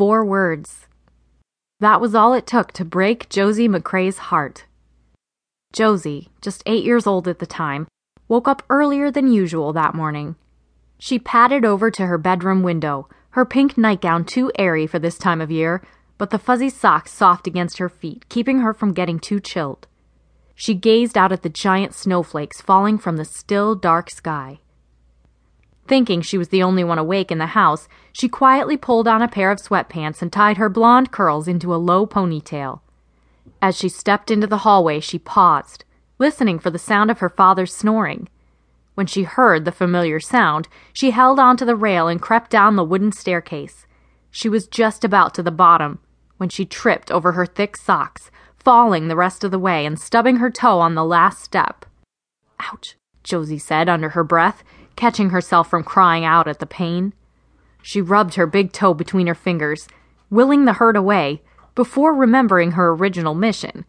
four words. That was all it took to break Josie McCray's heart. Josie, just eight years old at the time, woke up earlier than usual that morning. She padded over to her bedroom window, her pink nightgown too airy for this time of year, but the fuzzy socks soft against her feet, keeping her from getting too chilled. She gazed out at the giant snowflakes falling from the still, dark sky. Thinking she was the only one awake in the house, she quietly pulled on a pair of sweatpants and tied her blonde curls into a low ponytail. As she stepped into the hallway, she paused, listening for the sound of her father's snoring. When she heard the familiar sound, she held onto the rail and crept down the wooden staircase. She was just about to the bottom when she tripped over her thick socks, falling the rest of the way and stubbing her toe on the last step. Ouch, Josie said under her breath catching herself from crying out at the pain. She rubbed her big toe between her fingers, willing the hurt away, before remembering her original mission.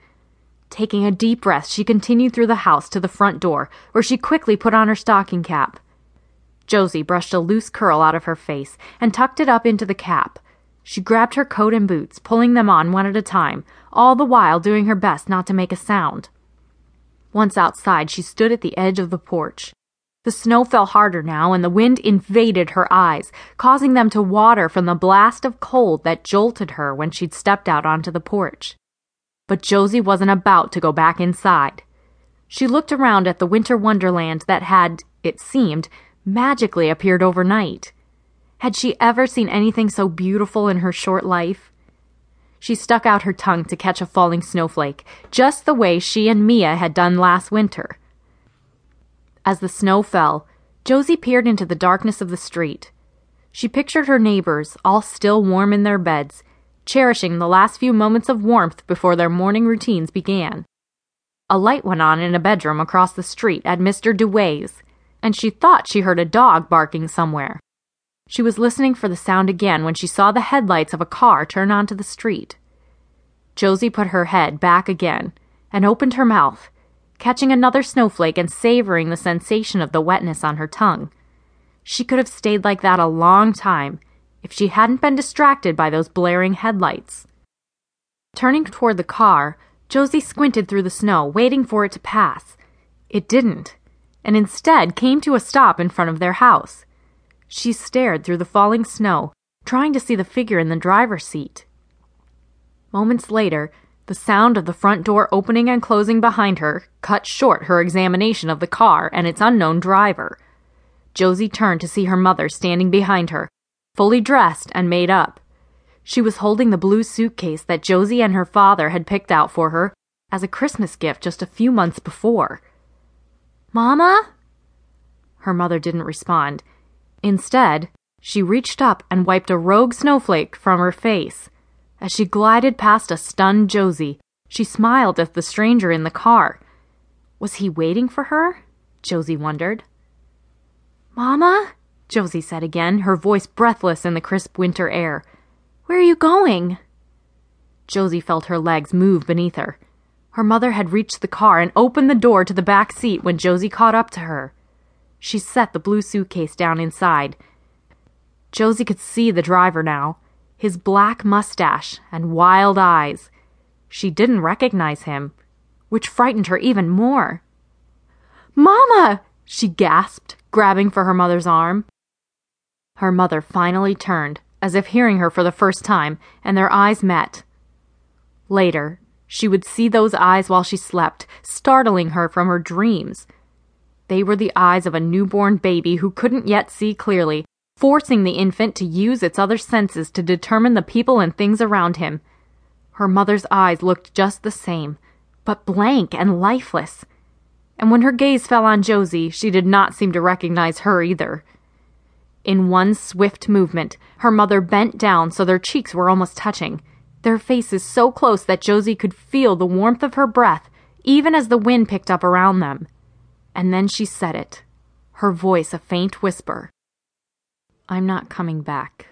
Taking a deep breath, she continued through the house to the front door, where she quickly put on her stocking cap. Josie brushed a loose curl out of her face and tucked it up into the cap. She grabbed her coat and boots, pulling them on one at a time, all the while doing her best not to make a sound. Once outside, she stood at the edge of the porch. The snow fell harder now, and the wind invaded her eyes, causing them to water from the blast of cold that jolted her when she'd stepped out onto the porch. But Josie wasn't about to go back inside. She looked around at the winter wonderland that had, it seemed, magically appeared overnight. Had she ever seen anything so beautiful in her short life? She stuck out her tongue to catch a falling snowflake, just the way she and Mia had done last winter. As the snow fell, Josie peered into the darkness of the street. She pictured her neighbors, all still warm in their beds, cherishing the last few moments of warmth before their morning routines began. A light went on in a bedroom across the street at Mr. Dewey's, and she thought she heard a dog barking somewhere. She was listening for the sound again when she saw the headlights of a car turn onto the street. Josie put her head back again and opened her mouth catching another snowflake and savoring the sensation of the wetness on her tongue. She could have stayed like that a long time if she hadn't been distracted by those blaring headlights. Turning toward the car, Josie squinted through the snow, waiting for it to pass. It didn't, and instead came to a stop in front of their house. She stared through the falling snow, trying to see the figure in the driver's seat. Moments later, the sound of the front door opening and closing behind her cut short her examination of the car and its unknown driver. Josie turned to see her mother standing behind her, fully dressed and made up. She was holding the blue suitcase that Josie and her father had picked out for her as a Christmas gift just a few months before. Mama? Her mother didn't respond. Instead, she reached up and wiped a rogue snowflake from her face. As she glided past a stunned Josie, she smiled at the stranger in the car. Was he waiting for her? Josie wondered. Mama? Josie said again, her voice breathless in the crisp winter air. Where are you going? Josie felt her legs move beneath her. Her mother had reached the car and opened the door to the back seat when Josie caught up to her. She set the blue suitcase down inside. Josie could see the driver now his black mustache and wild eyes. She didn't recognize him, which frightened her even more. Mama! she gasped, grabbing for her mother's arm. Her mother finally turned, as if hearing her for the first time, and their eyes met. Later, she would see those eyes while she slept, startling her from her dreams. They were the eyes of a newborn baby who couldn't yet see clearly, forcing the infant to use its other senses to determine the people and things around him. Her mother's eyes looked just the same, but blank and lifeless. And when her gaze fell on Josie, she did not seem to recognize her either. In one swift movement, her mother bent down so their cheeks were almost touching, their faces so close that Josie could feel the warmth of her breath even as the wind picked up around them. And then she said it, her voice a faint whisper. I'm not coming back.